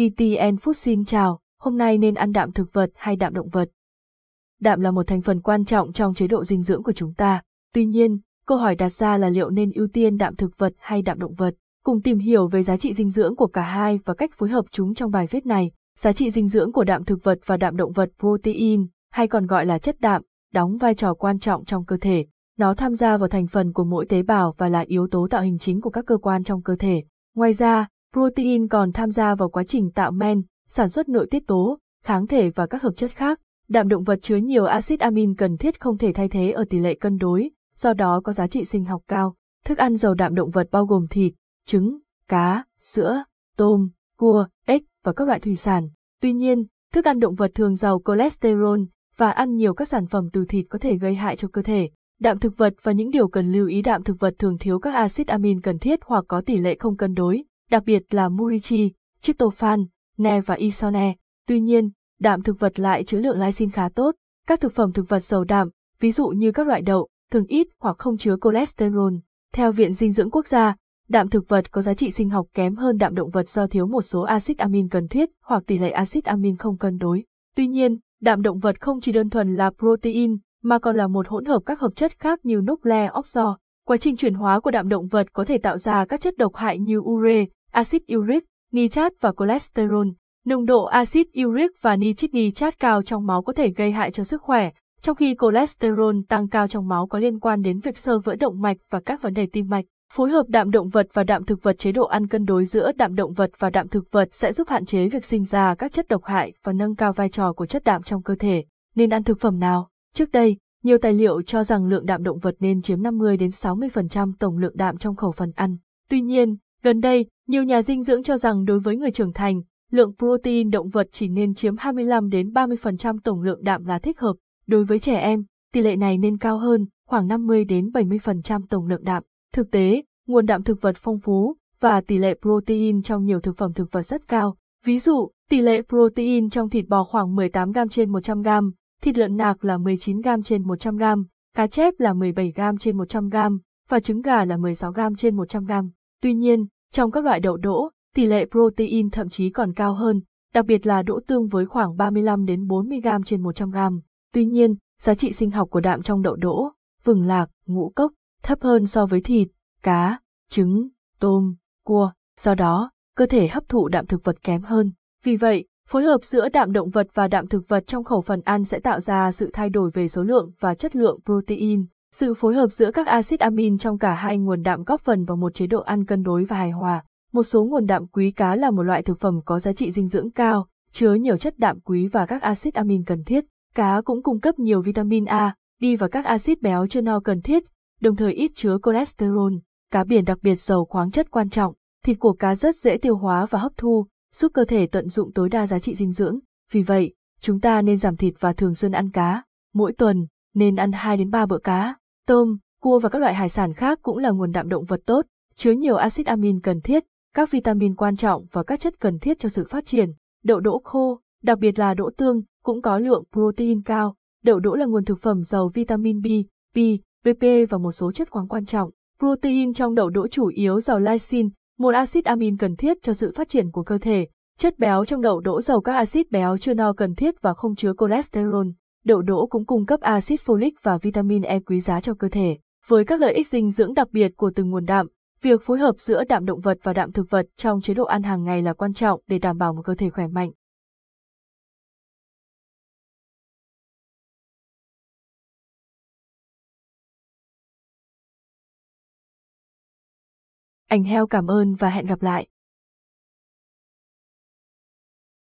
ETN Food xin chào, hôm nay nên ăn đạm thực vật hay đạm động vật? Đạm là một thành phần quan trọng trong chế độ dinh dưỡng của chúng ta. Tuy nhiên, câu hỏi đặt ra là liệu nên ưu tiên đạm thực vật hay đạm động vật? Cùng tìm hiểu về giá trị dinh dưỡng của cả hai và cách phối hợp chúng trong bài viết này. Giá trị dinh dưỡng của đạm thực vật và đạm động vật protein, hay còn gọi là chất đạm, đóng vai trò quan trọng trong cơ thể. Nó tham gia vào thành phần của mỗi tế bào và là yếu tố tạo hình chính của các cơ quan trong cơ thể. Ngoài ra, protein còn tham gia vào quá trình tạo men, sản xuất nội tiết tố, kháng thể và các hợp chất khác. Đạm động vật chứa nhiều axit amin cần thiết không thể thay thế ở tỷ lệ cân đối, do đó có giá trị sinh học cao. Thức ăn giàu đạm động vật bao gồm thịt, trứng, cá, sữa, tôm, cua, ếch và các loại thủy sản. Tuy nhiên, thức ăn động vật thường giàu cholesterol và ăn nhiều các sản phẩm từ thịt có thể gây hại cho cơ thể. Đạm thực vật và những điều cần lưu ý đạm thực vật thường thiếu các axit amin cần thiết hoặc có tỷ lệ không cân đối, đặc biệt là murichi, tryptophan, ne và isone. Tuy nhiên, đạm thực vật lại chứa lượng lysine khá tốt. Các thực phẩm thực vật giàu đạm, ví dụ như các loại đậu, thường ít hoặc không chứa cholesterol. Theo Viện Dinh dưỡng Quốc gia, đạm thực vật có giá trị sinh học kém hơn đạm động vật do thiếu một số axit amin cần thiết hoặc tỷ lệ axit amin không cân đối. Tuy nhiên, đạm động vật không chỉ đơn thuần là protein, mà còn là một hỗn hợp các hợp chất khác như nucleic oxo. Quá trình chuyển hóa của đạm động vật có thể tạo ra các chất độc hại như ure, axit uric, nitrat và cholesterol. Nồng độ axit uric và nitrit nitrat cao trong máu có thể gây hại cho sức khỏe, trong khi cholesterol tăng cao trong máu có liên quan đến việc sơ vỡ động mạch và các vấn đề tim mạch. Phối hợp đạm động vật và đạm thực vật chế độ ăn cân đối giữa đạm động vật và đạm thực vật sẽ giúp hạn chế việc sinh ra các chất độc hại và nâng cao vai trò của chất đạm trong cơ thể. Nên ăn thực phẩm nào? Trước đây, nhiều tài liệu cho rằng lượng đạm động vật nên chiếm 50 đến 60% tổng lượng đạm trong khẩu phần ăn. Tuy nhiên, gần đây, nhiều nhà dinh dưỡng cho rằng đối với người trưởng thành, lượng protein động vật chỉ nên chiếm 25 đến 30% tổng lượng đạm là thích hợp. Đối với trẻ em, tỷ lệ này nên cao hơn, khoảng 50 đến 70% tổng lượng đạm. Thực tế, nguồn đạm thực vật phong phú và tỷ lệ protein trong nhiều thực phẩm thực vật rất cao. Ví dụ, tỷ lệ protein trong thịt bò khoảng 18 g trên 100 g, thịt lợn nạc là 19 g trên 100 g, cá chép là 17 g trên 100 g và trứng gà là 16 g trên 100 g. Tuy nhiên, trong các loại đậu đỗ, tỷ lệ protein thậm chí còn cao hơn, đặc biệt là đỗ tương với khoảng 35 đến 40 g trên 100 g. Tuy nhiên, giá trị sinh học của đạm trong đậu đỗ, vừng lạc, ngũ cốc thấp hơn so với thịt, cá, trứng, tôm, cua, do đó, cơ thể hấp thụ đạm thực vật kém hơn. Vì vậy, phối hợp giữa đạm động vật và đạm thực vật trong khẩu phần ăn sẽ tạo ra sự thay đổi về số lượng và chất lượng protein. Sự phối hợp giữa các axit amin trong cả hai nguồn đạm góp phần vào một chế độ ăn cân đối và hài hòa. Một số nguồn đạm quý cá là một loại thực phẩm có giá trị dinh dưỡng cao, chứa nhiều chất đạm quý và các axit amin cần thiết. Cá cũng cung cấp nhiều vitamin A, D và các axit béo chưa no cần thiết, đồng thời ít chứa cholesterol. Cá biển đặc biệt giàu khoáng chất quan trọng, thịt của cá rất dễ tiêu hóa và hấp thu, giúp cơ thể tận dụng tối đa giá trị dinh dưỡng. Vì vậy, chúng ta nên giảm thịt và thường xuyên ăn cá. Mỗi tuần, nên ăn 2 đến 3 bữa cá. Tôm, cua và các loại hải sản khác cũng là nguồn đạm động vật tốt, chứa nhiều axit amin cần thiết, các vitamin quan trọng và các chất cần thiết cho sự phát triển. Đậu đỗ khô, đặc biệt là đỗ tương, cũng có lượng protein cao. Đậu đỗ là nguồn thực phẩm giàu vitamin B, B, BP và một số chất khoáng quan trọng. Protein trong đậu đỗ chủ yếu giàu lysine, một axit amin cần thiết cho sự phát triển của cơ thể. Chất béo trong đậu đỗ giàu các axit béo chưa no cần thiết và không chứa cholesterol. Đậu đỗ cũng cung cấp axit folic và vitamin E quý giá cho cơ thể. Với các lợi ích dinh dưỡng đặc biệt của từng nguồn đạm, việc phối hợp giữa đạm động vật và đạm thực vật trong chế độ ăn hàng ngày là quan trọng để đảm bảo một cơ thể khỏe mạnh. Anh heo cảm ơn và hẹn gặp lại.